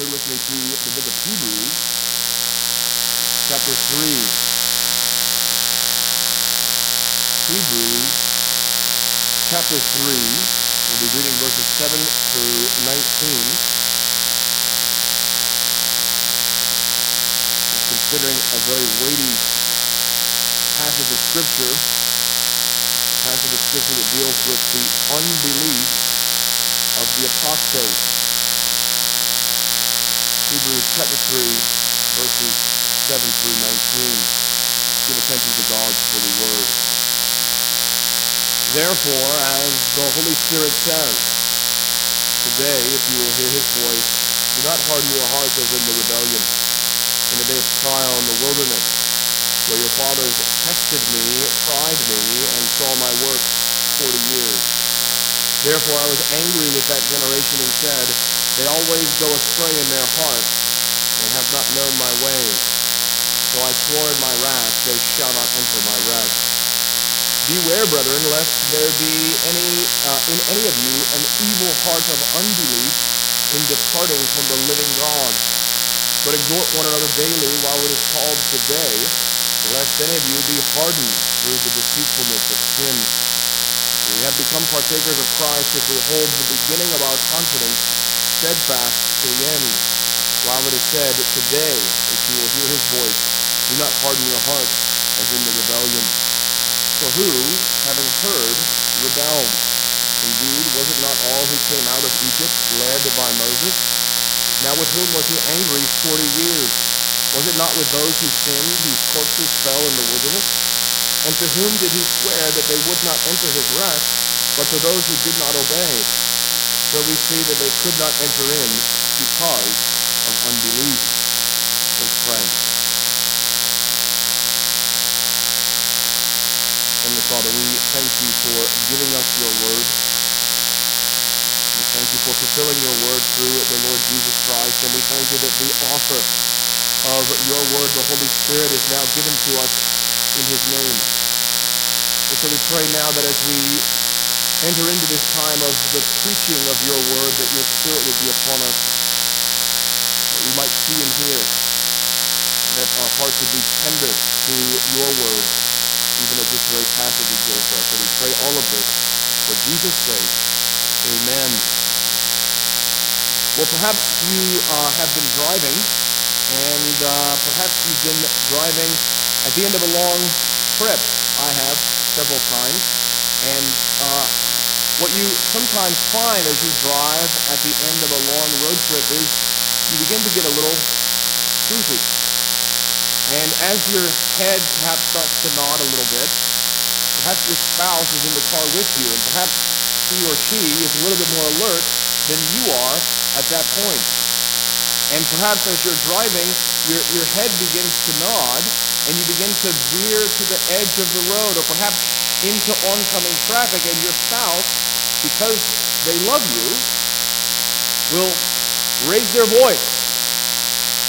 turn with me to the book of Hebrews, chapter 3. Hebrews, chapter 3. We'll be reading verses 7 through 19. Considering a very weighty passage of Scripture, passage of Scripture that deals with the unbelief of the apostate. Hebrews chapter 3, verses 7 through 19. Give attention to God's holy word. Therefore, as the Holy Spirit says, today, if you will hear his voice, do not harden your hearts as in the rebellion, in the day of trial in the wilderness, where your fathers tested me, tried me, and saw my work forty years. Therefore I was angry with that generation and said, they always go astray in their hearts and have not known my ways. So I swore in my wrath, they shall not enter my rest. Beware, brethren, lest there be any uh, in any of you an evil heart of unbelief in departing from the living God. But exhort one another daily while it is called today, lest any of you be hardened through the deceitfulness of sin. We have become partakers of Christ if we hold the beginning of our confidence steadfast to the end. While it is said, Today, if you will hear his voice, do not harden your hearts as in the rebellion. For who, having heard, rebelled? Indeed, was it not all who came out of Egypt led by Moses? Now with whom was he angry forty years? Was it not with those who sinned, whose corpses fell in the wilderness? And to whom did he swear that they would not enter his rest, but to those who did not obey? So we see that they could not enter in because of unbelief. Let's. Heavenly Father, we thank you for giving us your word. We thank you for fulfilling your word through the Lord Jesus Christ, and we thank you that the author of your word, the Holy Spirit, is now given to us in his name. And so we pray now that as we enter into this time of the preaching of your word, that your spirit would be upon us, that we might see and hear, that our hearts would be tender to your word, even as this very passage exhorts us. And we pray all of this for Jesus' sake. Amen. Well, perhaps you uh, have been driving, and uh, perhaps you've been driving at the end of a long trip. I have several times. And uh, what you sometimes find as you drive at the end of a long road trip is you begin to get a little sleepy. And as your head perhaps starts to nod a little bit, perhaps your spouse is in the car with you, and perhaps he or she is a little bit more alert than you are at that point. And perhaps as you're driving, your, your head begins to nod, and you begin to veer to the edge of the road, or perhaps into oncoming traffic, and your spouse because they love you, will raise their voice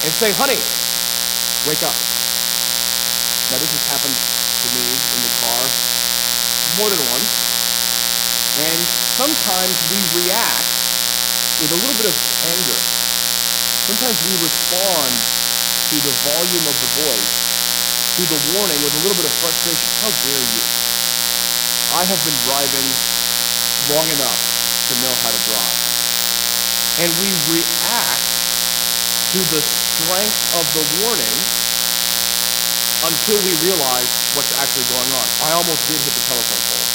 and say, honey, wake up. Now, this has happened to me in the car more than once. And sometimes we react with a little bit of anger. Sometimes we respond to the volume of the voice, to the warning with a little bit of frustration. How dare you? I have been driving long enough to know how to drive. And we react to the strength of the warning until we realize what's actually going on. I almost did hit the telephone pole.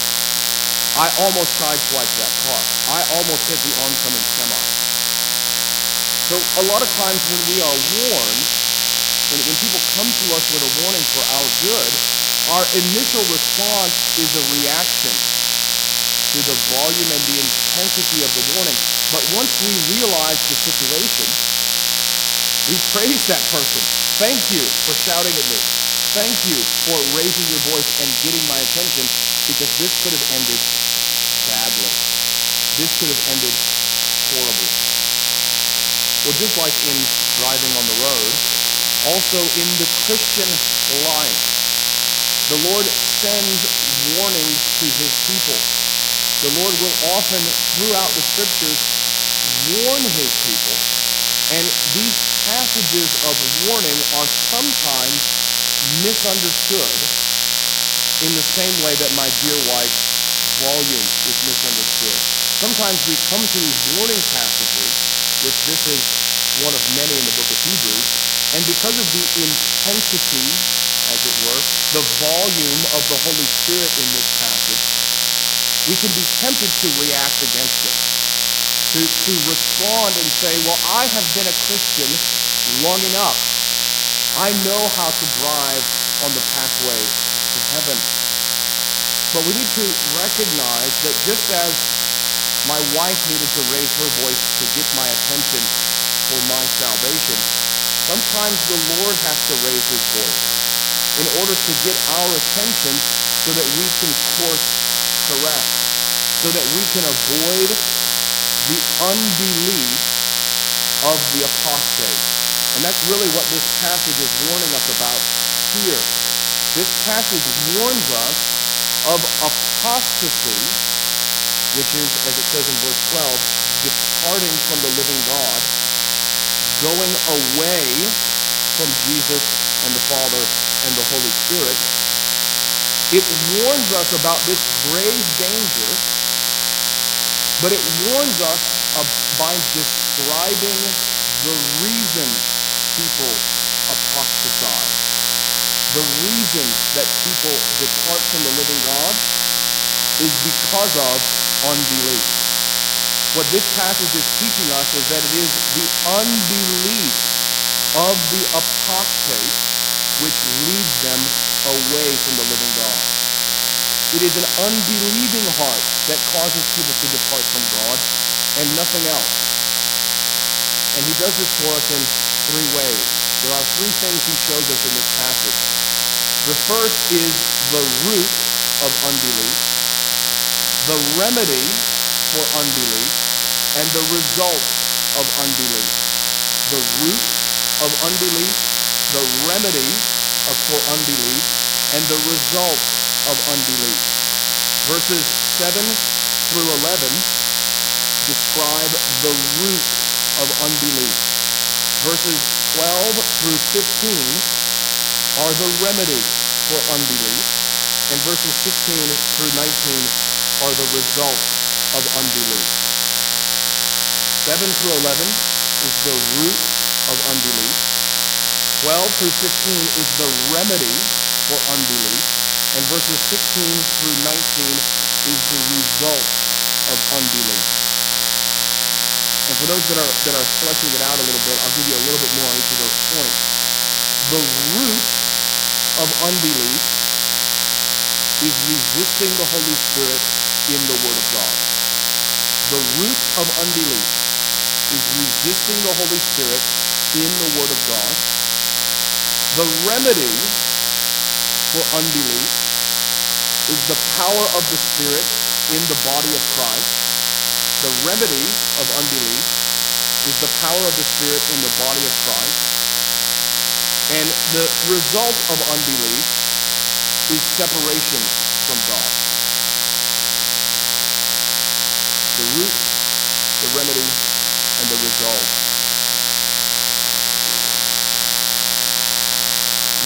I almost sideswiped that car. I almost hit the oncoming semi. So a lot of times when we are warned, when, when people come to us with a warning for our good, our initial response is a reaction to the volume and the intensity of the warning. But once we realize the situation, we praise that person. Thank you for shouting at me. Thank you for raising your voice and getting my attention because this could have ended badly. This could have ended horribly. Well, just like in driving on the road, also in the Christian life, the Lord sends warnings to his people the Lord will often, throughout the scriptures, warn his people And these passages of warning are sometimes misunderstood in the same way that my dear wife's volume is misunderstood. Sometimes we come to these warning passages, which this is one of many in the book of Hebrews, and because of the intensity, as it were, the volume of the Holy Spirit in this passage, we can be tempted to react against it, to, to respond and say, Well, I have been a Christian long enough. I know how to drive on the pathway to heaven. But we need to recognize that just as my wife needed to raise her voice to get my attention for my salvation, sometimes the Lord has to raise his voice in order to get our attention so that we can course correct, so that we can avoid the unbelief of the apostate. And that's really what this passage is warning us about here. This passage warns us of apostasy, which is, as it says in verse 12, departing from the living God, going away from Jesus and the Father and the Holy Spirit. It warns us about this grave danger, but it warns us by describing the reason people apostatize the reason that people depart from the living God is because of unbelief. What this passage is teaching us is that it is the unbelief of the apostate which leads them away from the living God. It is an unbelieving heart that causes people to depart from God and nothing else. And he does this for us in three ways. There are three things he shows us in this passage. The first is the root of unbelief, the remedy for unbelief, and the result of unbelief. The root of unbelief, the remedy for unbelief, and the result of unbelief. Verses 7 through 11 describe the root of unbelief. Verses 12 through 15 are the remedy for unbelief, and verses 16 through 19 are the result of unbelief. 7 through 11 is the root of unbelief. 12 through 15 is the remedy for unbelief. And verses 16 through 19 is the result of unbelief. And for those that are, that are fleshing it out a little bit, I'll give you a little bit more on each of those points. The root of unbelief is resisting the Holy Spirit in the Word of God. The root of unbelief is resisting the Holy Spirit in the Word of God. The remedy for unbelief is the power of the Spirit in the body of Christ. The remedy of unbelief is the power of the Spirit in the body of Christ. And the result of unbelief is separation from God. The root, the remedy, and the result.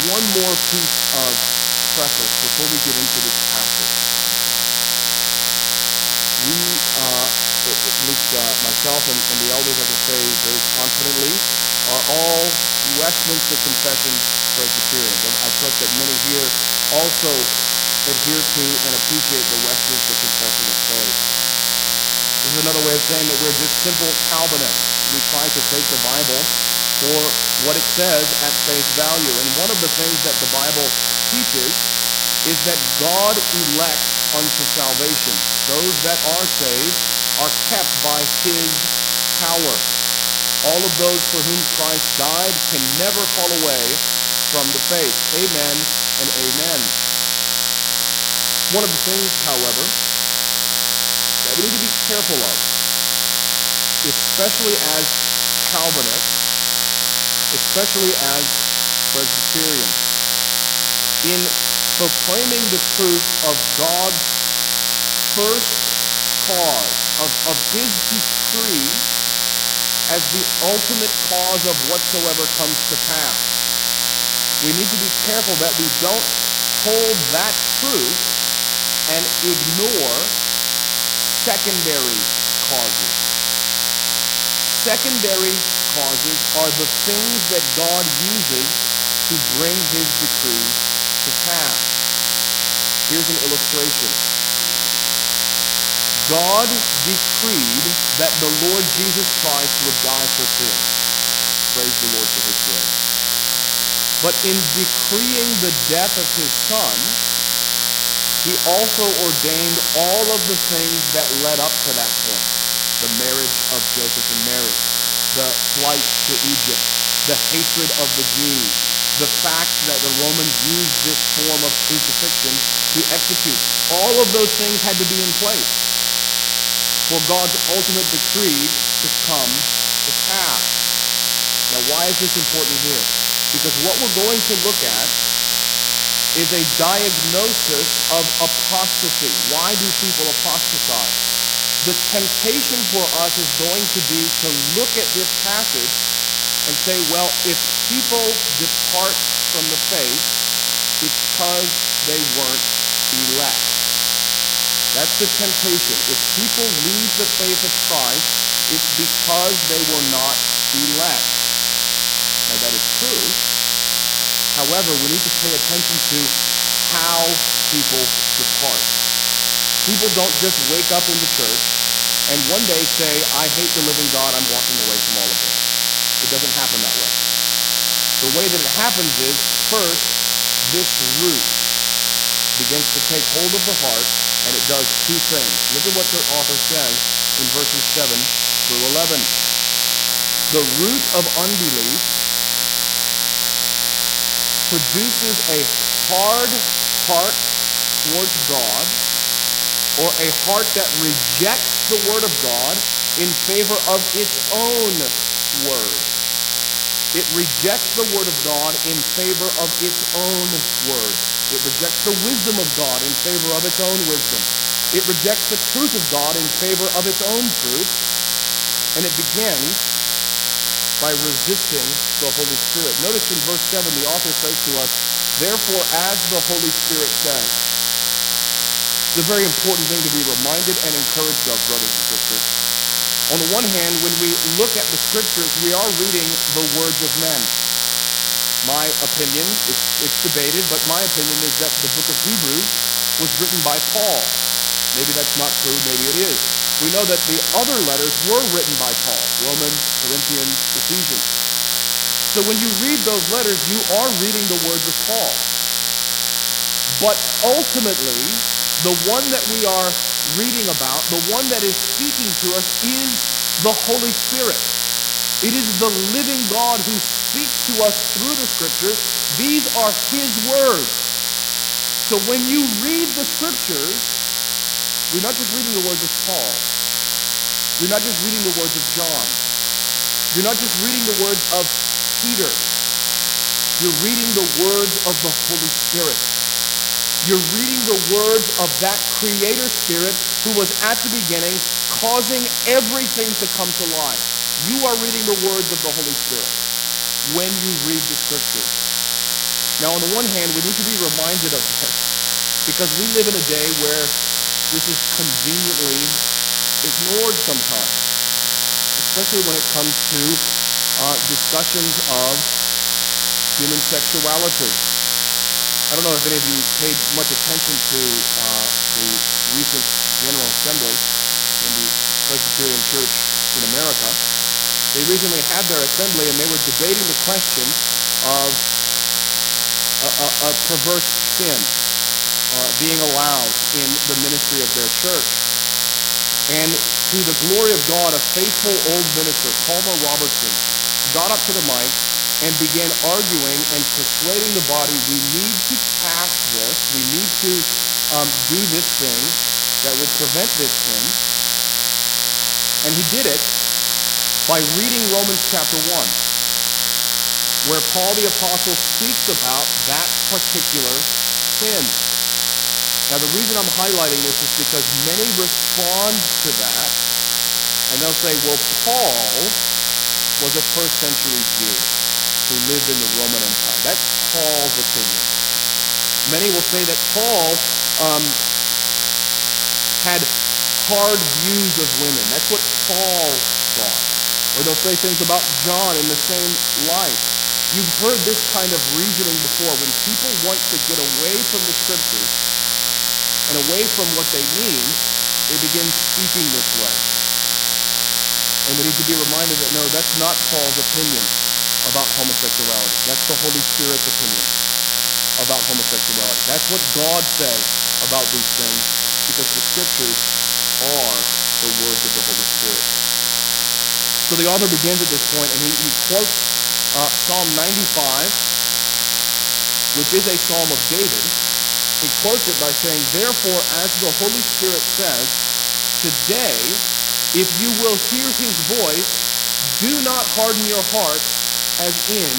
One more piece of preface before we get into this passage. We, uh, at least uh, myself and, and the elders, I can say very confidently, are all Westminster Confession Presbyterians. And I trust that many here also adhere to and appreciate the Westminster Confession of Faith. This is another way of saying that we're just simple Calvinists. We try to take the Bible for what it says at face value. And one of the things that the Bible teaches is that God elects unto salvation. Those that are saved are kept by his power. All of those for whom Christ died can never fall away from the faith. Amen and amen. One of the things, however, that we need to be careful of, especially as Calvinists, especially as Presbyterians, in proclaiming the truth of God's first cause, of, of his decree as the ultimate cause of whatsoever comes to pass. We need to be careful that we don't hold that truth and ignore secondary causes. Secondary causes are the things that God uses to bring his decrees to pass. Here's an illustration. God decreed that the Lord Jesus Christ would die for sin. Praise the Lord for his grace. But in decreeing the death of his son, he also ordained all of the things that led up to that point. The marriage of Joseph and Mary, the flight to Egypt, the hatred of the Jews, the fact that the Romans used this form of crucifixion to execute. All of those things had to be in place for God's ultimate decree to come to pass. Now, why is this important here? Because what we're going to look at is a diagnosis of apostasy. Why do people apostatize? The temptation for us is going to be to look at this passage and say, well, if people depart from the faith, it's because they weren't elect. That's the temptation. If people leave the faith of Christ, it's because they were not elect. Now that is true. However, we need to pay attention to how people depart. People don't just wake up in the church and one day say, I hate the living God, I'm walking away from all of this. It doesn't happen that way. The way that it happens is, first, this root begins to take hold of the heart and it does two things. Look at what the author says in verses 7 through 11. The root of unbelief produces a hard heart towards God or a heart that rejects the word of God in favor of its own word. It rejects the word of God in favor of its own word. It rejects the wisdom of God in favor of its own wisdom. It rejects the truth of God in favor of its own truth. And it begins by resisting the Holy Spirit. Notice in verse 7, the author says to us, Therefore, as the Holy Spirit says, a very important thing to be reminded and encouraged of, brothers and sisters. On the one hand, when we look at the scriptures, we are reading the words of men. My opinion, it's, it's debated, but my opinion is that the book of Hebrews was written by Paul. Maybe that's not true, maybe it is. We know that the other letters were written by Paul Romans, Corinthians, Ephesians. So when you read those letters, you are reading the words of Paul. But ultimately, the one that we are reading about, the one that is speaking to us, is the Holy Spirit. It is the living God who speaks to us through the Scriptures. These are His words. So when you read the Scriptures, you're not just reading the words of Paul. You're not just reading the words of John. You're not just reading the words of Peter. You're reading the words of the Holy Spirit. You're reading the words of that Creator Spirit who was at the beginning causing everything to come to life. You are reading the words of the Holy Spirit when you read the Scriptures. Now, on the one hand, we need to be reminded of this because we live in a day where this is conveniently ignored sometimes, especially when it comes to uh, discussions of human sexuality. I don't know if any of you paid much attention to uh, the recent General Assembly in the Presbyterian Church in America. They recently had their assembly and they were debating the question of a, a, a perverse sin uh, being allowed in the ministry of their church. And to the glory of God, a faithful old minister, Palmer Robertson, got up to the mic and began arguing and persuading the body we need to pass this, we need to um, do this thing that will prevent this sin. And he did it by reading Romans chapter 1, where Paul the Apostle speaks about that particular sin. Now, the reason I'm highlighting this is because many respond to that, and they'll say, well, Paul was a first century Jew who lived in the Roman Empire. That's Paul's opinion. Many will say that Paul um, had hard views of women. That's what Paul thought. Or they'll say things about John in the same light. You've heard this kind of reasoning before. When people want to get away from the scriptures and away from what they mean, they begin speaking this way. And we need to be reminded that no, that's not Paul's opinion about homosexuality. That's the Holy Spirit's opinion about homosexuality. That's what God says about these things because the scriptures are the words of the Holy Spirit. So the author begins at this point and he, he quotes uh, Psalm 95, which is a psalm of David. He quotes it by saying, Therefore, as the Holy Spirit says, today, if you will hear his voice, do not harden your heart as in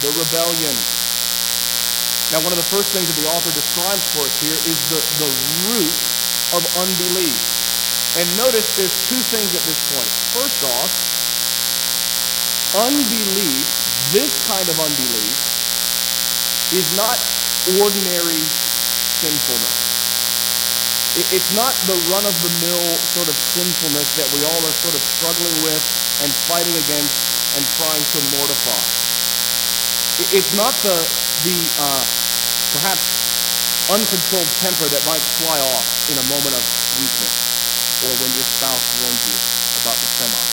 the rebellion. Now, one of the first things that the author describes for us here is the, the root of unbelief. And notice there's two things at this point. First off, unbelief, this kind of unbelief, is not ordinary sinfulness. It's not the run of the mill sort of sinfulness that we all are sort of struggling with and fighting against and trying to mortify. It's not the, the uh, perhaps uncontrolled temper that might fly off in a moment of weakness or when your spouse warns you about the semi.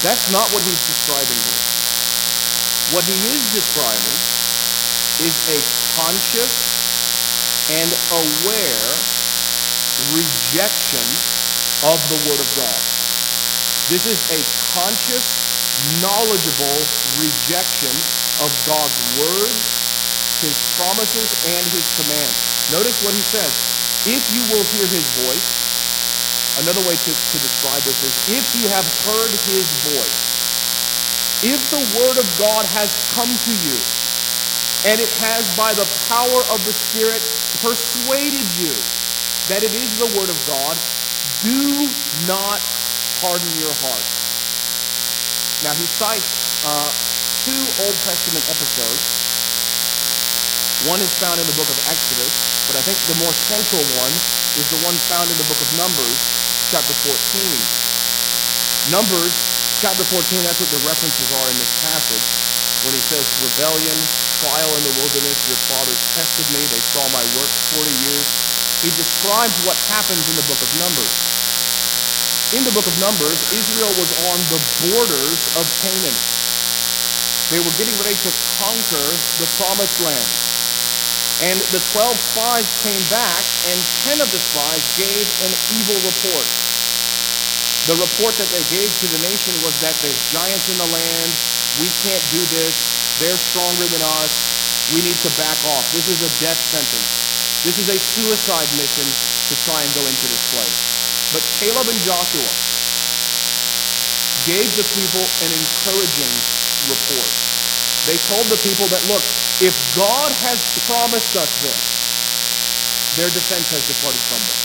That's not what he's describing here. What he is describing is a conscious and aware rejection of the Word of God. This is a conscious, knowledgeable rejection of God's Word, His promises, and His commands. Notice what he says. If you will hear His voice, another way to, to describe this is if you have heard His voice, if the Word of God has come to you, and it has by the power of the Spirit persuaded you that it is the Word of God, do not harden your heart. Now, he cites uh, two Old Testament episodes. One is found in the book of Exodus, but I think the more central one is the one found in the book of Numbers, chapter 14. Numbers, chapter 14, that's what the references are in this passage, when he says, Rebellion, trial in the wilderness, your fathers tested me, they saw my work 40 years he describes what happens in the book of Numbers. In the book of Numbers, Israel was on the borders of Canaan. They were getting ready to conquer the promised land. And the 12 spies came back, and 10 of the spies gave an evil report. The report that they gave to the nation was that there's giants in the land, we can't do this, they're stronger than us, we need to back off. This is a death sentence. This is a suicide mission to try and go into this place. But Caleb and Joshua gave the people an encouraging report. They told the people that, look, if God has promised us this, their defense has departed from them.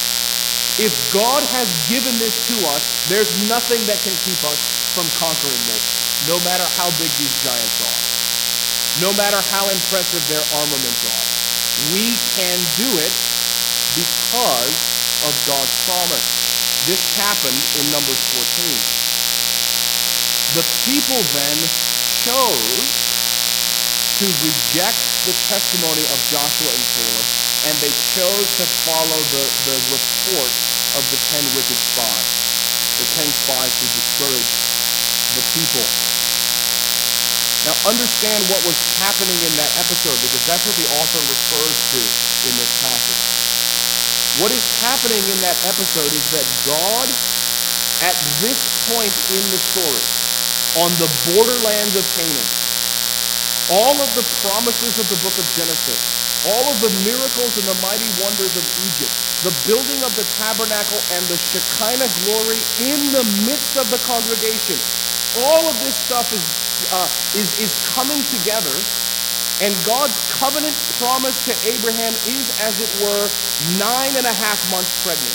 If God has given this to us, there's nothing that can keep us from conquering this, no matter how big these giants are, no matter how impressive their armaments are we can do it because of God's promise. This happened in Numbers 14. The people then chose to reject the testimony of Joshua and Caleb, and they chose to follow the, the report of the ten wicked spies, the ten spies who discouraged the people now understand what was happening in that episode because that's what the author refers to in this passage. What is happening in that episode is that God, at this point in the story, on the borderlands of Canaan, all of the promises of the book of Genesis, all of the miracles and the mighty wonders of Egypt, the building of the tabernacle and the Shekinah glory in the midst of the congregation, all of this stuff is uh, is, is coming together, and God's covenant promise to Abraham is, as it were, nine and a half months pregnant,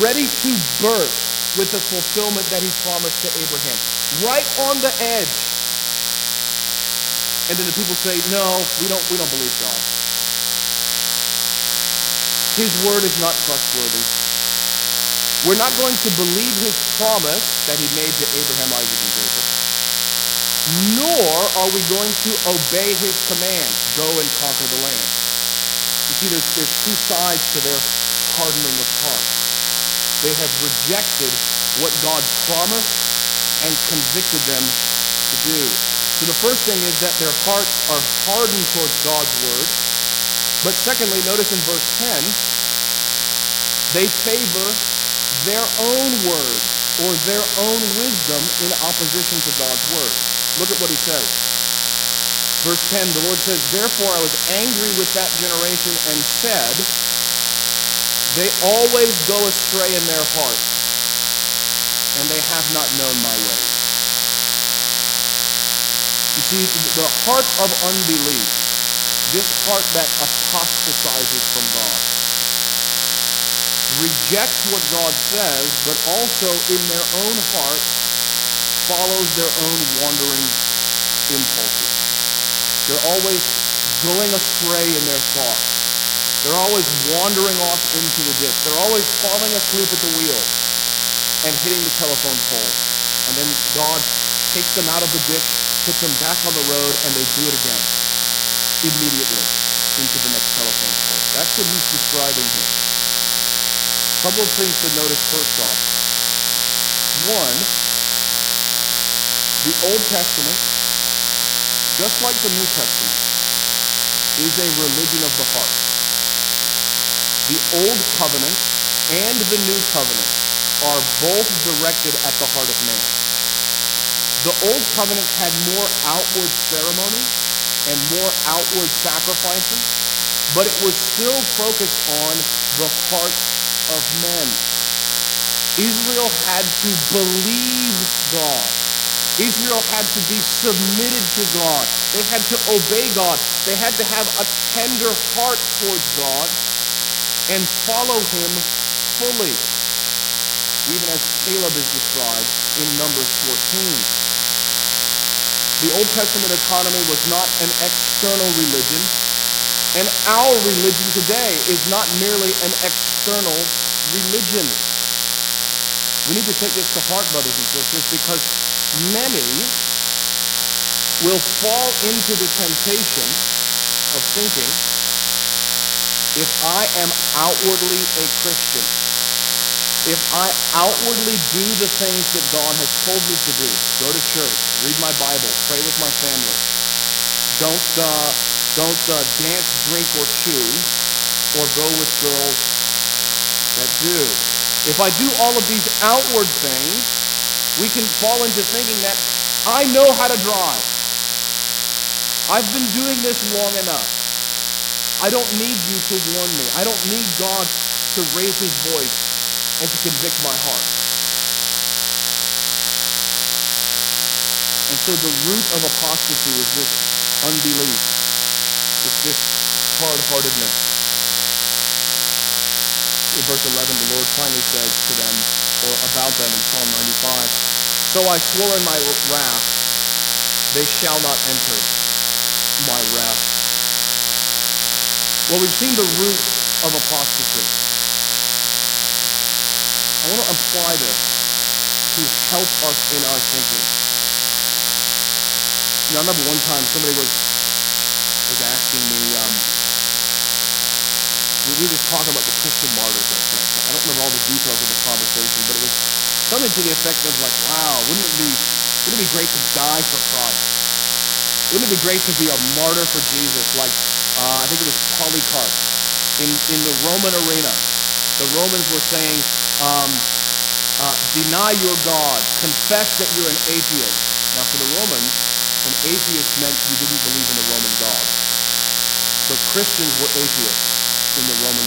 ready to burst with the fulfillment that he promised to Abraham. Right on the edge. And then the people say, no, we don't, we don't believe God. His word is not trustworthy. We're not going to believe his promise that he made to Abraham, Isaac, and Jacob, nor are we going to obey his command, go and conquer the land. You see, there's, there's two sides to their hardening of heart. They have rejected what God promised and convicted them to do. So the first thing is that their hearts are hardened towards God's word. But secondly, notice in verse 10, they favor their own word or their own wisdom in opposition to God's word. Look at what he says. Verse 10, the Lord says, Therefore I was angry with that generation and said, They always go astray in their heart, and they have not known my ways. You see, the heart of unbelief, this heart that apostatizes from God, rejects what God says, but also in their own heart follows their own wandering impulses. They're always going astray in their thoughts. They're always wandering off into the ditch. They're always falling asleep at the wheel and hitting the telephone pole. And then God takes them out of the ditch, puts them back on the road, and they do it again immediately into the next telephone pole. That's what he's describing here. A couple of things to notice first off. One, the Old Testament, just like the New Testament, is a religion of the heart. The Old Covenant and the New Covenant are both directed at the heart of man. The Old Covenant had more outward ceremony and more outward sacrifices, but it was still focused on the heart of men. Israel had to believe God. Israel had to be submitted to God. They had to obey God. They had to have a tender heart towards God and follow him fully, even as Caleb is described in Numbers 14. The Old Testament economy was not an external religion, and our religion today is not merely an external religion. We need to take this to heart, brothers and sisters, because many will fall into the temptation of thinking if I am outwardly a Christian, if I outwardly do the things that God has told me to do, go to church, read my Bible, pray with my family, don't uh, don't uh, dance, drink, or chew, or go with girls that do. If I do all of these outward things, we can fall into thinking that I know how to drive. I've been doing this long enough. I don't need you to warn me. I don't need God to raise his voice and to convict my heart. And so the root of apostasy is this unbelief. It's this hard-heartedness. In verse 11, the Lord finally says to them, or about them in Psalm 95, So I swore in my wrath, they shall not enter my rest. Well, we've seen the root of apostasy. I want to apply this to help us in our thinking. You know, I remember one time somebody was was asking me, um, we were just talking about the Christian martyrs, I don't remember all the details of the conversation, but it was something to the effect of like, wow, wouldn't it be, wouldn't it be great to die for Christ? Wouldn't it be great to be a martyr for Jesus? Like, uh, I think it was Polycarp in, in the Roman arena. The Romans were saying, um, uh, deny your God, confess that you're an atheist. Now, for the Romans, an atheist meant you didn't believe in the Roman God. So Christians were atheists in the Roman,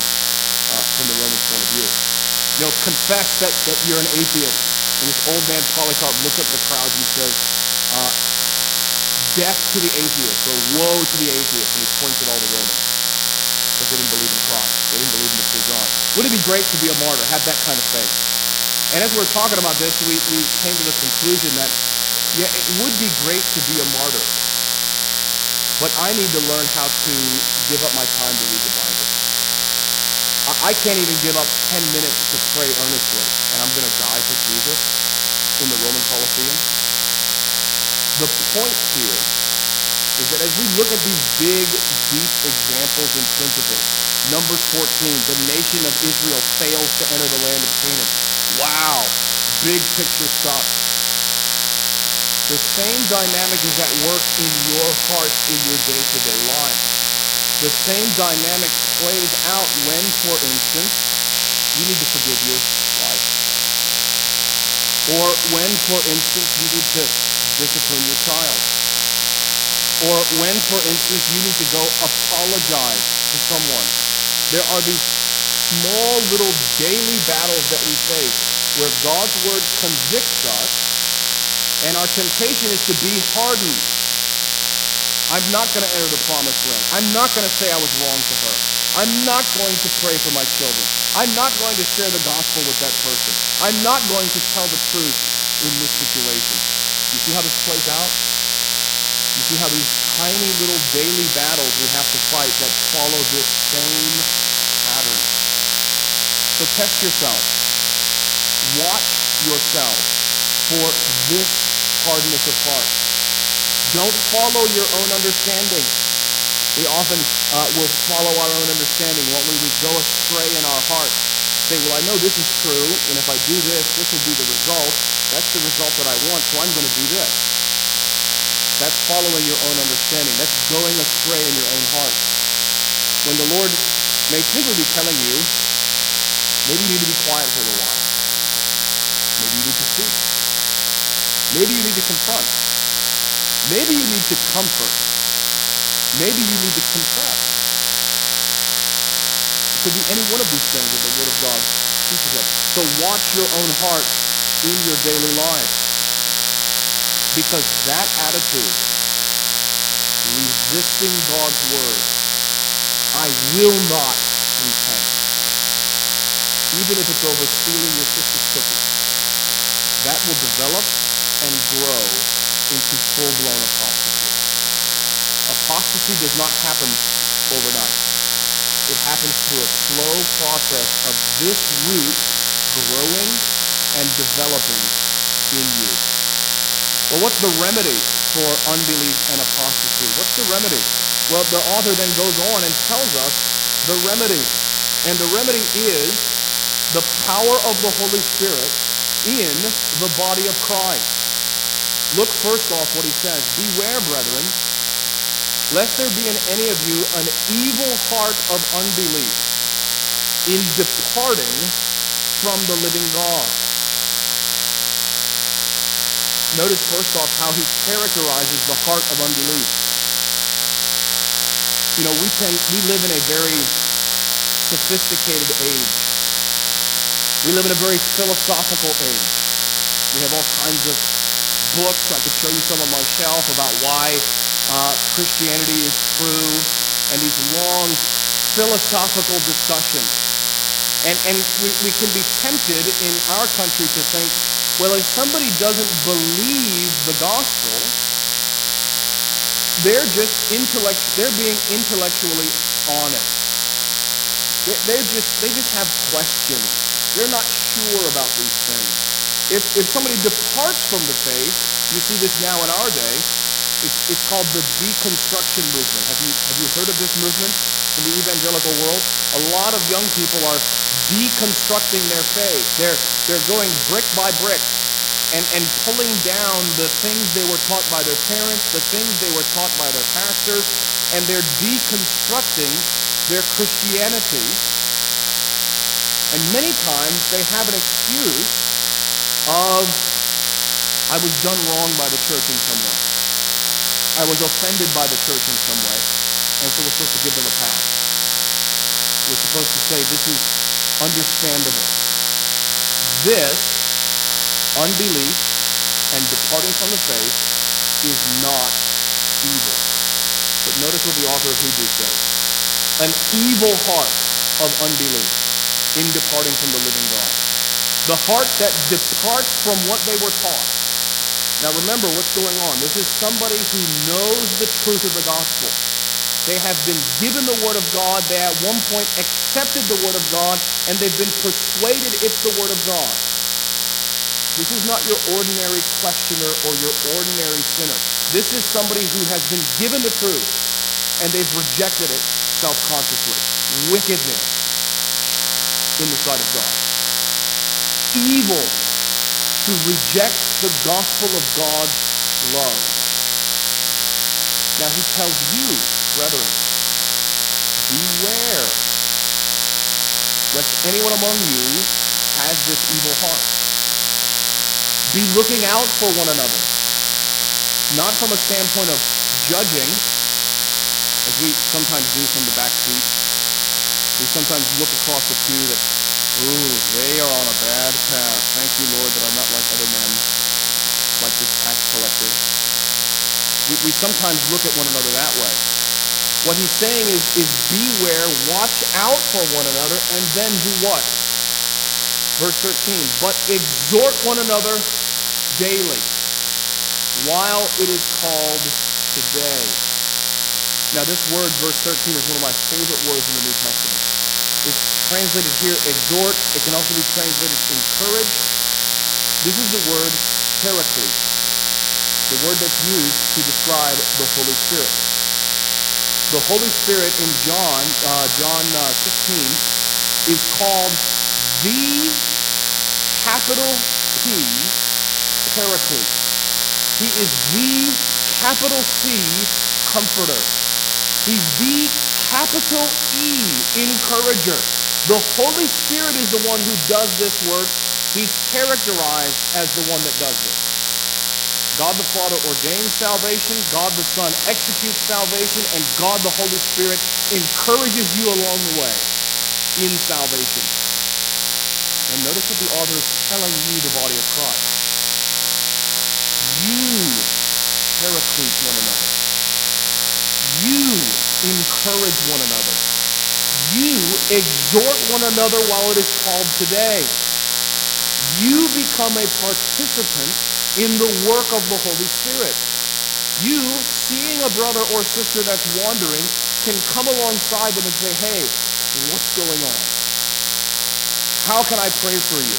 from the Roman point of view. You know, confess that, that you're an atheist. And this old man Polycarp looks up at the crowd and he says, uh, death to the atheist, or woe to the atheist. And he points at all the Romans. Because they didn't believe in Christ. They didn't believe in the true God. Wouldn't it be great to be a martyr, have that kind of faith? And as we were talking about this, we, we came to the conclusion that, yeah, it would be great to be a martyr, but I need to learn how to give up my time to read the Bible. I, can't even give up 10 minutes to pray earnestly, and I'm going to die for Jesus in the Roman Colosseum. The point here is that as we look at these big, deep examples and principles, Numbers 14, the nation of Israel fails to enter the land of Canaan. Wow, big picture stuff. The same dynamic is at work in your heart in your day-to-day life. The same dynamic plays out when, for instance, you need to forgive your wife. Or when, for instance, you need to discipline your child. Or when, for instance, you need to go apologize to someone. There are these small little daily battles that we face where God's word convicts us and our temptation is to be hardened. I'm not going to enter the promised land. I'm not going to say I was wrong to her. I'm not going to pray for my children. I'm not going to share the gospel with that person. I'm not going to tell the truth in this situation. You see how this plays out? You see how these tiny little daily battles we have to fight that follow this same pattern. So test yourself. Watch yourself for this hardness of heart. Don't follow your own understanding. We often uh, will follow our own understanding, won't we? We go astray in our hearts. Say, well, I know this is true, and if I do this, this will be the result. That's the result that I want, so I'm going to do this. That's following your own understanding. That's going astray in your own heart. When the Lord may simply be telling you, maybe you need to be quiet for a little while. Maybe you need to speak. Maybe you need to confront. Maybe you need to comfort. Maybe you need to confess. It could be any one of these things that the Word of God teaches us. So watch your own heart in your daily life. Because that attitude, resisting God's Word, I will not repent. Even if it's over stealing your sister's cookies. That will develop and grow into full-blown apostasy. Apostasy does not happen overnight. It happens through a slow process of this root growing and developing in you. Well, what's the remedy for unbelief and apostasy? What's the remedy? Well, the author then goes on and tells us the remedy. And the remedy is the power of the Holy Spirit in the body of Christ. Look first off what he says. Beware, brethren, lest there be in any of you an evil heart of unbelief in departing from the living God. Notice first off how he characterizes the heart of unbelief. You know, we tend we live in a very sophisticated age. We live in a very philosophical age. We have all kinds of books. I could show you some on my shelf about why uh, Christianity is true, and these long philosophical discussions. And, and we, we can be tempted in our country to think, well, if somebody doesn't believe the gospel, they're just intellect, they're being intellectually honest. They, they're just, they just have questions. They're not sure about these things. If, if somebody departs from the faith, you see this now in our day, it's, it's called the deconstruction movement. Have you, have you heard of this movement in the evangelical world? A lot of young people are deconstructing their faith. They're, they're going brick by brick and, and pulling down the things they were taught by their parents, the things they were taught by their pastors, and they're deconstructing their Christianity. And many times they have an excuse of, I was done wrong by the church in some way. I was offended by the church in some way, and so we're supposed to give them a pass. We're supposed to say, this is understandable. This, unbelief and departing from the faith, is not evil. But notice what the author of Hebrews says. An evil heart of unbelief in departing from the living God. The heart that departs from what they were taught. Now remember what's going on. This is somebody who knows the truth of the gospel. They have been given the Word of God. They at one point accepted the Word of God, and they've been persuaded it's the Word of God. This is not your ordinary questioner or your ordinary sinner. This is somebody who has been given the truth, and they've rejected it self consciously. Wickedness in the sight of God. Evil to reject the gospel of God's love. Now he tells you, brethren, beware lest anyone among you has this evil heart. Be looking out for one another, not from a standpoint of judging, as we sometimes do from the back seat. We sometimes look across the pew that, ooh, they are on a bad path. Thank you, Lord, that I'm not like other men, like this tax collector. We, we sometimes look at one another that way. What he's saying is, is beware, watch out for one another, and then do what? Verse 13, but exhort one another daily, while it is called today. Now, this word, verse 13, is one of my favorite words in the New Testament. It's translated here exhort. It can also be translated encourage. This is the word paraclete, the word that's used to describe the Holy Spirit. The Holy Spirit in John, uh, John uh, 16, is called the capital P Paraclete. He is the capital C Comforter. He's the capital E Encourager. The Holy Spirit is the one who does this work. He's characterized as the one that does this. God the Father ordains salvation, God the Son executes salvation, and God the Holy Spirit encourages you along the way in salvation. And notice what the author is telling you, the body of Christ. You paraclete one another. You encourage one another. You exhort one another while it is called today. You become a participant in the work of the Holy Spirit. You, seeing a brother or sister that's wandering, can come alongside them and say, hey, what's going on? How can I pray for you?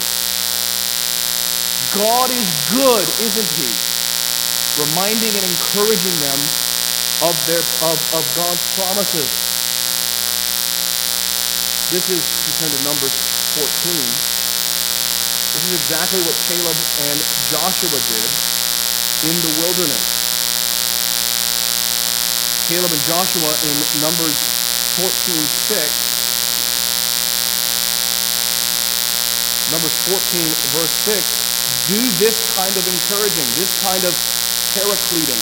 God is good, isn't he? Reminding and encouraging them of their of, of God's promises. This is, you turn to Numbers 14. This is exactly what Caleb and Joshua did in the wilderness. Caleb and Joshua in Numbers 14:6. Numbers 14, verse 6, do this kind of encouraging, this kind of paracleting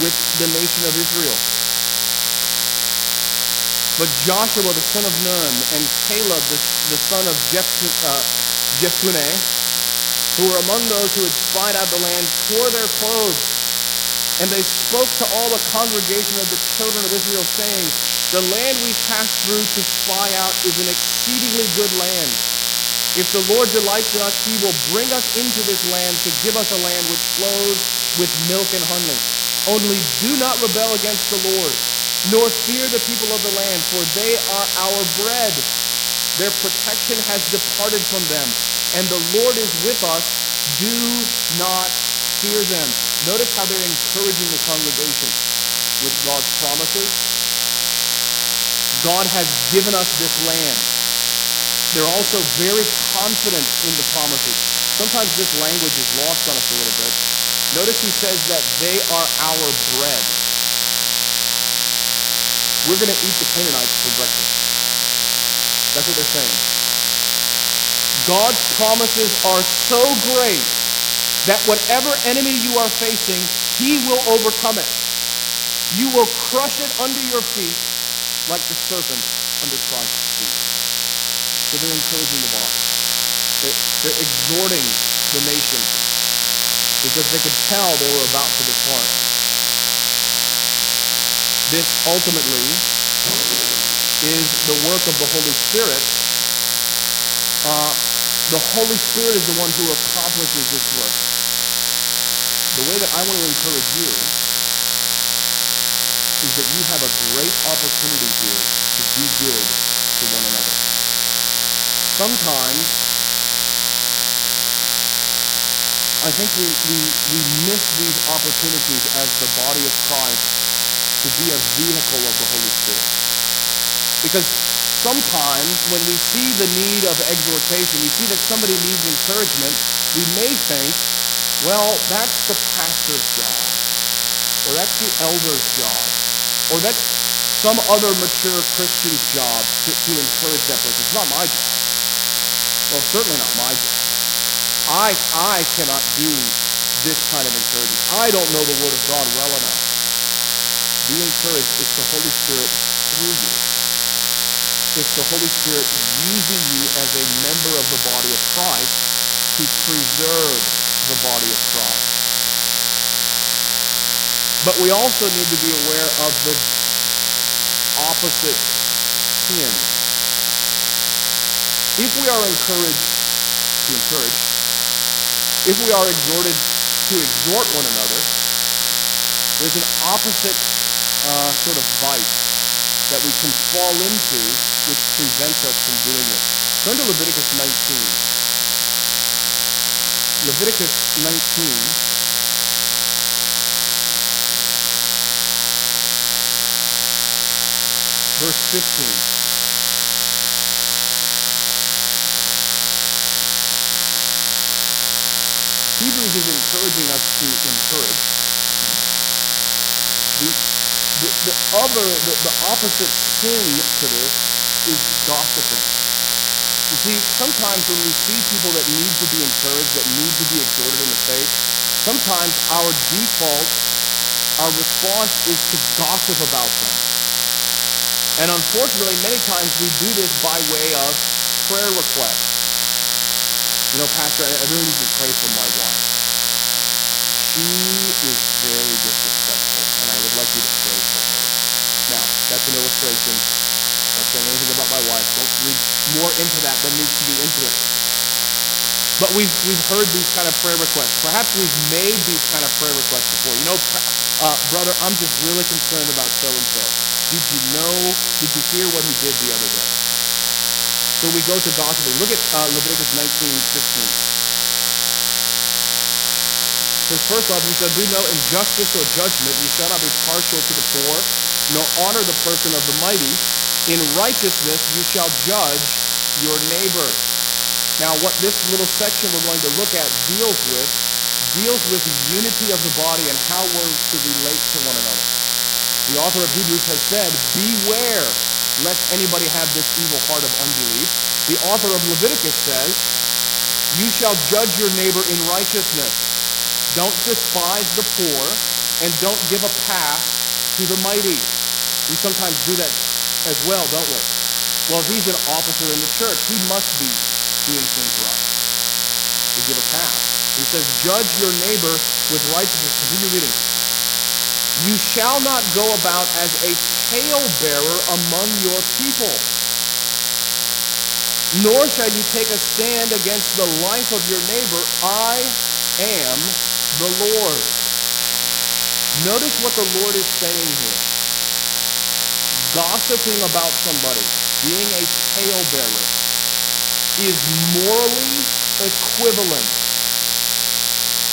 with the nation of Israel. But Joshua, the son of Nun, and Caleb, the, the son of uh, Jephunneh, who were among those who had spied out the land, tore their clothes. And they spoke to all the congregation of the children of Israel, saying, The land we passed through to spy out is an exceedingly good land. If the Lord delights in us, he will bring us into this land to give us a land which flows with milk and honey. Only do not rebel against the Lord, nor fear the people of the land, for they are our bread. Their protection has departed from them, and the Lord is with us. Do not fear them. Notice how they're encouraging the congregation with God's promises. God has given us this land. They're also very confident in the promises. Sometimes this language is lost on us a little bit. Notice he says that they are our bread. We're going to eat the Canaanites for breakfast. That's what they're saying. God's promises are so great that whatever enemy you are facing, He will overcome it. You will crush it under your feet like the serpent under Christ's feet. So they're encouraging the body. They're, they're exhorting the nation because they could tell they were about to depart. This ultimately is the work of the Holy Spirit uh, The Holy Spirit is the one who accomplishes this work. The way that I want to encourage you is that you have a great opportunity here to do good to one another. Sometimes I think we, we, we miss these opportunities as the body of Christ to be a vehicle of the Holy Spirit. Because sometimes when we see the need of exhortation, we see that somebody needs encouragement, we may think, well, that's the pastor's job, or that's the elder's job, or that's some other mature Christian's job to, to encourage that person. It's not my job. Well, certainly not my job. I, I cannot do this kind of encouragement. I don't know the Word of God well enough. Be encouraged. It's the Holy Spirit through you. It's the Holy Spirit using you as a member of the body of Christ to preserve the body of Christ. But we also need to be aware of the opposite sin. If we are encouraged to encourage, if we are exhorted to exhort one another, there's an opposite uh, sort of vice that we can fall into which prevents us from doing this. Turn to Leviticus 19. Leviticus 19. Verse 15. Hebrews is encouraging us to encourage. The, the, the other, the, the opposite sin to this is gossiping. You see, sometimes when we see people that need to be encouraged, that need to be exhorted in the faith, sometimes our default, our response is to gossip about them. And unfortunately, many times we do this by way of prayer requests. You know, Pastor, I really need to pray for my wife. She is very disrespectful, and I would like you to pray for her. Now, that's an illustration. I'm not saying anything about my wife. Don't read more into that than needs to be into it. But we've, we've heard these kind of prayer requests. Perhaps we've made these kind of prayer requests before. You know, uh, brother, I'm just really concerned about so and so. Did you know? Did you hear what he did the other day? So we go to gossiping. Look at uh, Leviticus 19, 15. Says, first off, you shall do no injustice or judgment. You shall not be partial to the poor, nor honor the person of the mighty. In righteousness you shall judge your neighbor. Now, what this little section we're going to look at deals with, deals with the unity of the body and how we're to relate to one another. The author of Hebrews has said, beware lest anybody have this evil heart of unbelief. The author of Leviticus says, You shall judge your neighbor in righteousness. Don't despise the poor, and don't give a pass to the mighty. We sometimes do that as well, don't we? Well, he's an officer in the church. He must be doing things right. We give a pass. He says, Judge your neighbor with righteousness. Continue reading. You shall not go about as a talebearer among your people, nor shall you take a stand against the life of your neighbor. I am the Lord. Notice what the Lord is saying here. Gossiping about somebody, being a talebearer, is morally equivalent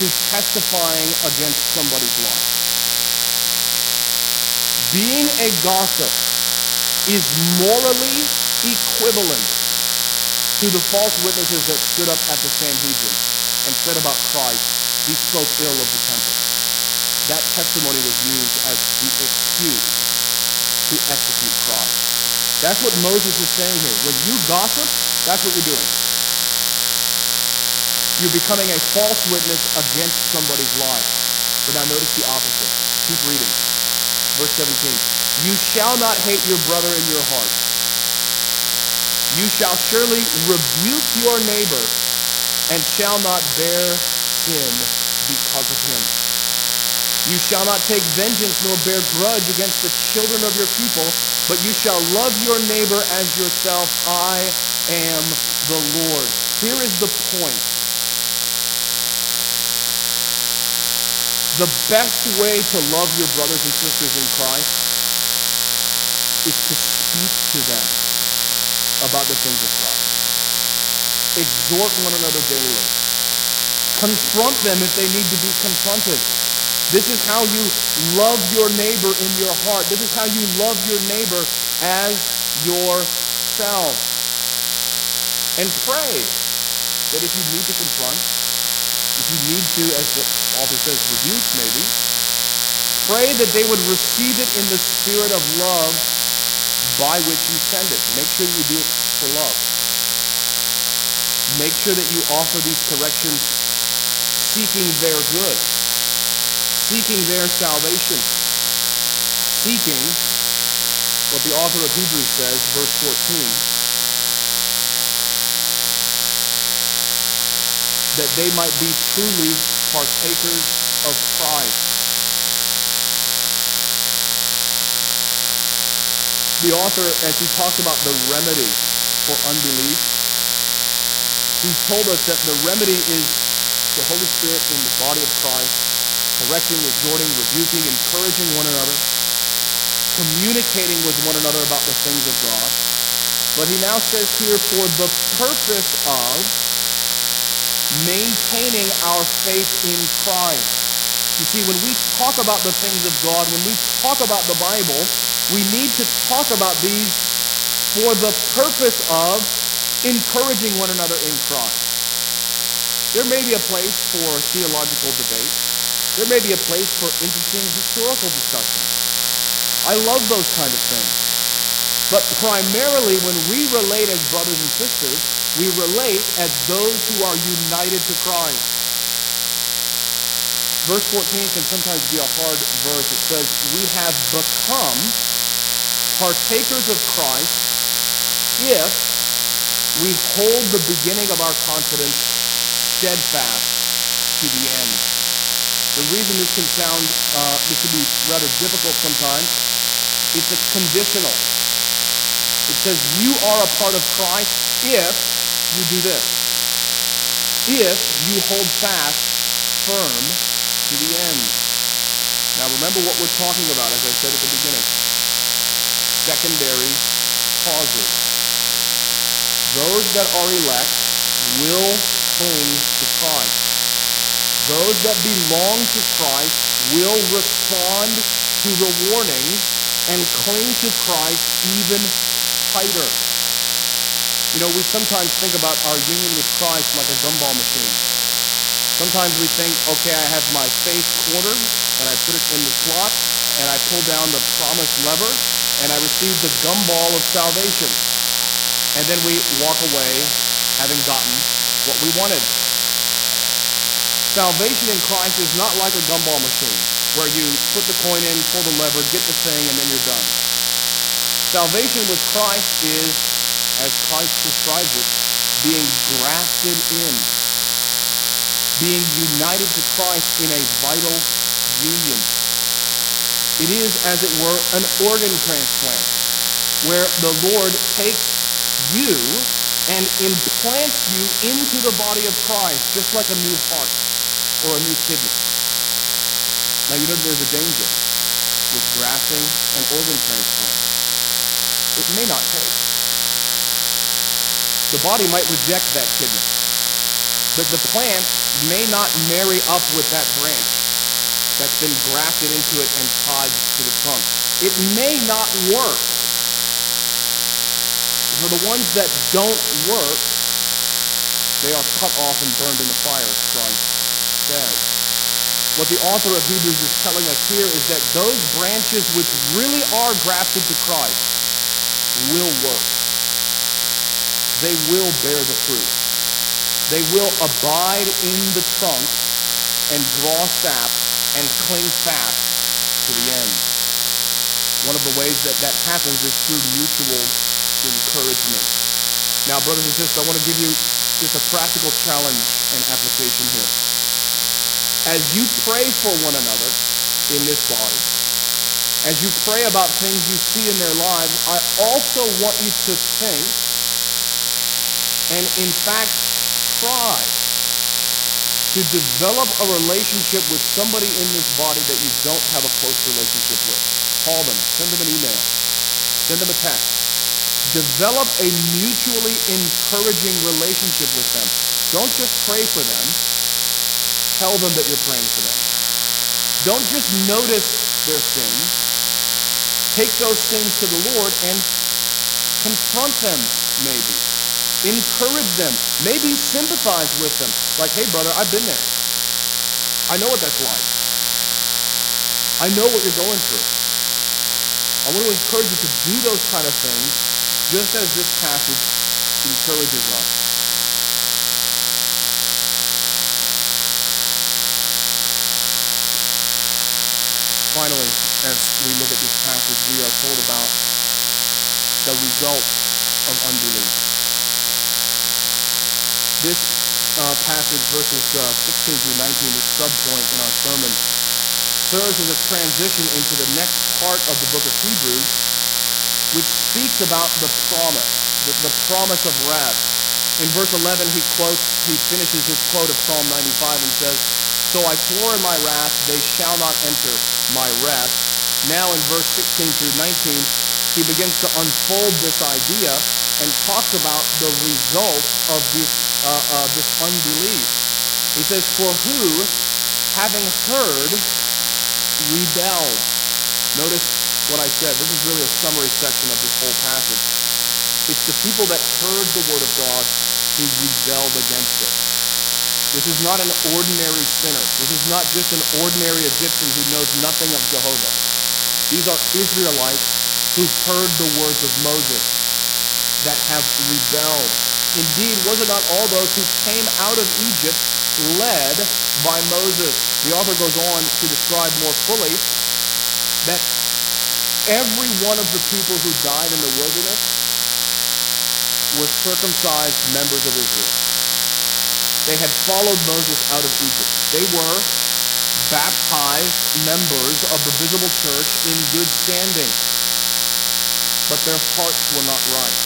to testifying against somebody's life. Being a gossip is morally equivalent to the false witnesses that stood up at the Sanhedrin and said about Christ, he spoke ill of the temple. That testimony was used as the excuse to execute Christ. That's what Moses is saying here. When you gossip, that's what you're doing. You're becoming a false witness against somebody's life. But now notice the opposite. Keep reading. Verse 17. You shall not hate your brother in your heart. You shall surely rebuke your neighbor and shall not bear sin because of him. You shall not take vengeance nor bear grudge against the children of your people, but you shall love your neighbor as yourself. I am the Lord. Here is the point. The best way to love your brothers and sisters in Christ is to speak to them about the things of Christ. Exhort one another daily. Confront them if they need to be confronted. This is how you love your neighbor in your heart. This is how you love your neighbor as yourself. And pray that if you need to confront, if you need to, as the author says, rebuke maybe, pray that they would receive it in the spirit of love by which you send it. Make sure you do it for love. Make sure that you offer these corrections seeking their good, seeking their salvation, seeking what the author of Hebrews says, verse 14 that they might be truly partakers of Christ. The author, as he talks about the remedy for unbelief, he's told us that the remedy is the Holy Spirit in the body of Christ, correcting, exhorting, rebuking, encouraging one another, communicating with one another about the things of God. But he now says here, for the purpose of maintaining our faith in Christ. You see, when we talk about the things of God, when we talk about the Bible, we need to talk about these for the purpose of encouraging one another in Christ. There may be a place for theological debate. There may be a place for interesting historical discussion. I love those kind of things. But primarily when we relate as brothers and sisters, we relate as those who are united to Christ. Verse 14 can sometimes be a hard verse. It says, We have become partakers of Christ if we hold the beginning of our confidence steadfast to the end. The reason this can sound, uh, this can be rather difficult sometimes, it's a conditional. It says you are a part of Christ if you do this. If you hold fast firm to the end. Now remember what we're talking about, as I said at the beginning. Secondary causes. Those that are elect will cling to Christ. Those that belong to Christ will respond to the warning and cling to Christ even tighter. You know, we sometimes think about our union with Christ like a gumball machine. Sometimes we think, okay, I have my faith quartered, and I put it in the slot, and I pull down the promise lever, and I receive the gumball of salvation. And then we walk away having gotten what we wanted. Salvation in Christ is not like a gumball machine, where you put the coin in, pull the lever, get the thing, and then you're done. Salvation with Christ is as Christ describes it, being grafted in, being united to Christ in a vital union. It is, as it were, an organ transplant, where the Lord takes you and implants you into the body of Christ, just like a new heart or a new kidney. Now, you know there's a danger with grafting and organ transplant. It may not take the body might reject that kidney. But the plant may not marry up with that branch that's been grafted into it and tied to the trunk. It may not work. For the ones that don't work, they are cut off and burned in the fire, Christ says. What the author of Hebrews is telling us here is that those branches which really are grafted to Christ will work they will bear the fruit. They will abide in the trunk and draw sap and cling fast to the end. One of the ways that that happens is through mutual encouragement. Now, brothers and sisters, I want to give you just a practical challenge and application here. As you pray for one another in this body, as you pray about things you see in their lives, I also want you to think and in fact try to develop a relationship with somebody in this body that you don't have a close relationship with. Call them, send them an email, send them a text. Develop a mutually encouraging relationship with them. Don't just pray for them, tell them that you're praying for them. Don't just notice their sins, take those sins to the Lord and confront them, maybe. Encourage them. Maybe sympathize with them. Like, hey, brother, I've been there. I know what that's like. I know what you're going through. I want to encourage you to do those kind of things, just as this passage encourages us. Finally, as we look at this passage, we are told about the result of unbelief. This uh, passage, verses uh, 16 through 19, this subpoint in our sermon, serves as a transition into the next part of the book of Hebrews, which speaks about the promise, the, the promise of rest. In verse 11, he quotes, he finishes his quote of Psalm 95 and says, So I swore in my wrath, they shall not enter my rest. Now in verse 16 through 19, he begins to unfold this idea and talks about the result of this, uh, uh, this unbelief. He says, For who, having heard, rebelled. Notice what I said. This is really a summary section of this whole passage. It's the people that heard the word of God who rebelled against it. This is not an ordinary sinner. This is not just an ordinary Egyptian who knows nothing of Jehovah. These are Israelites who heard the words of Moses that have rebelled. Indeed, was it not all those who came out of Egypt led by Moses? The author goes on to describe more fully that every one of the people who died in the wilderness were circumcised members of Israel. They had followed Moses out of Egypt. They were baptized members of the visible church in good standing. But their hearts were not right.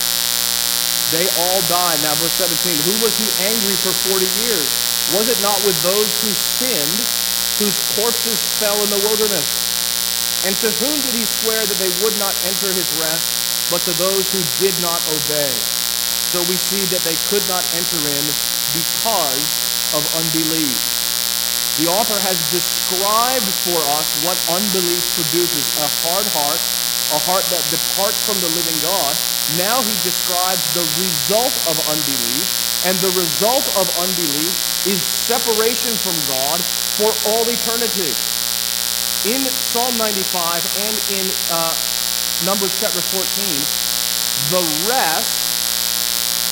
They all died. Now, verse 17 Who was he angry for 40 years? Was it not with those who sinned, whose corpses fell in the wilderness? And to whom did he swear that they would not enter his rest, but to those who did not obey? So we see that they could not enter in because of unbelief. The author has described for us what unbelief produces a hard heart, a heart that departs from the living God. Now he describes the result of unbelief, and the result of unbelief is separation from God for all eternity. In Psalm 95 and in uh, Numbers chapter 14, the rest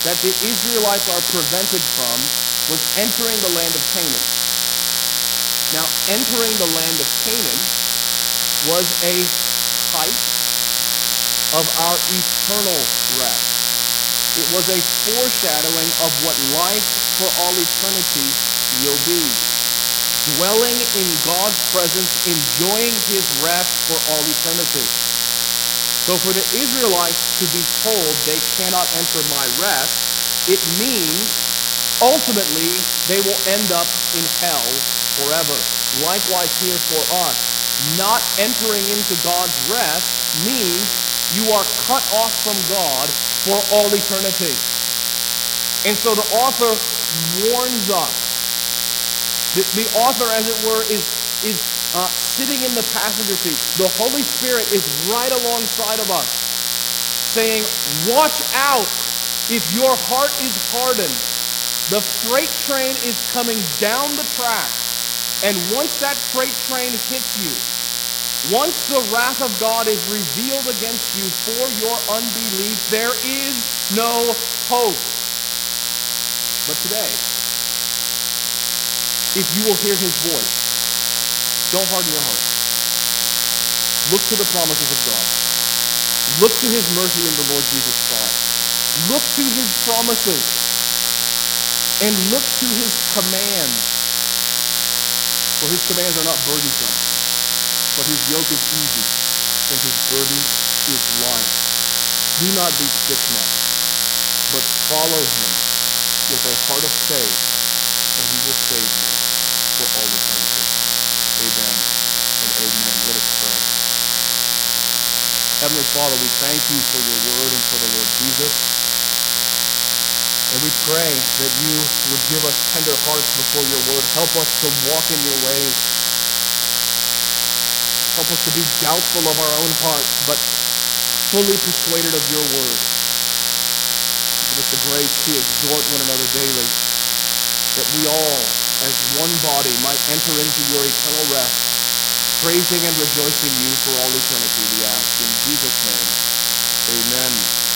that the Israelites are prevented from was entering the land of Canaan. Now, entering the land of Canaan was a type of our eternal rest. It was a foreshadowing of what life for all eternity will be. Dwelling in God's presence, enjoying his rest for all eternity. So for the Israelites to be told they cannot enter my rest, it means ultimately they will end up in hell forever. Likewise here for us, not entering into God's rest means you are cut off from God for all eternity. And so the author warns us. The, the author, as it were, is, is uh, sitting in the passenger seat. The Holy Spirit is right alongside of us, saying, Watch out if your heart is hardened. The freight train is coming down the track. And once that freight train hits you, once the wrath of God is revealed against you for your unbelief, there is no hope. But today, if you will hear his voice, don't harden your heart. Look to the promises of God. Look to his mercy in the Lord Jesus Christ. Look to his promises. And look to his commands. For his commands are not burdensome, but his yoke is easy, and his burden is light. Do not be stiff-necked, but follow him with a heart of faith, and he will save you for all eternity. Amen and amen. Let us pray. Heavenly Father, we thank you for your word and for the Lord Jesus. And we pray that you would give us tender hearts before your word. Help us to walk in your ways. Help us to be doubtful of our own hearts, but fully persuaded of your word. Give us the grace to exhort one another daily, that we all, as one body, might enter into your eternal rest, praising and rejoicing you for all eternity, we ask. In Jesus' name, amen.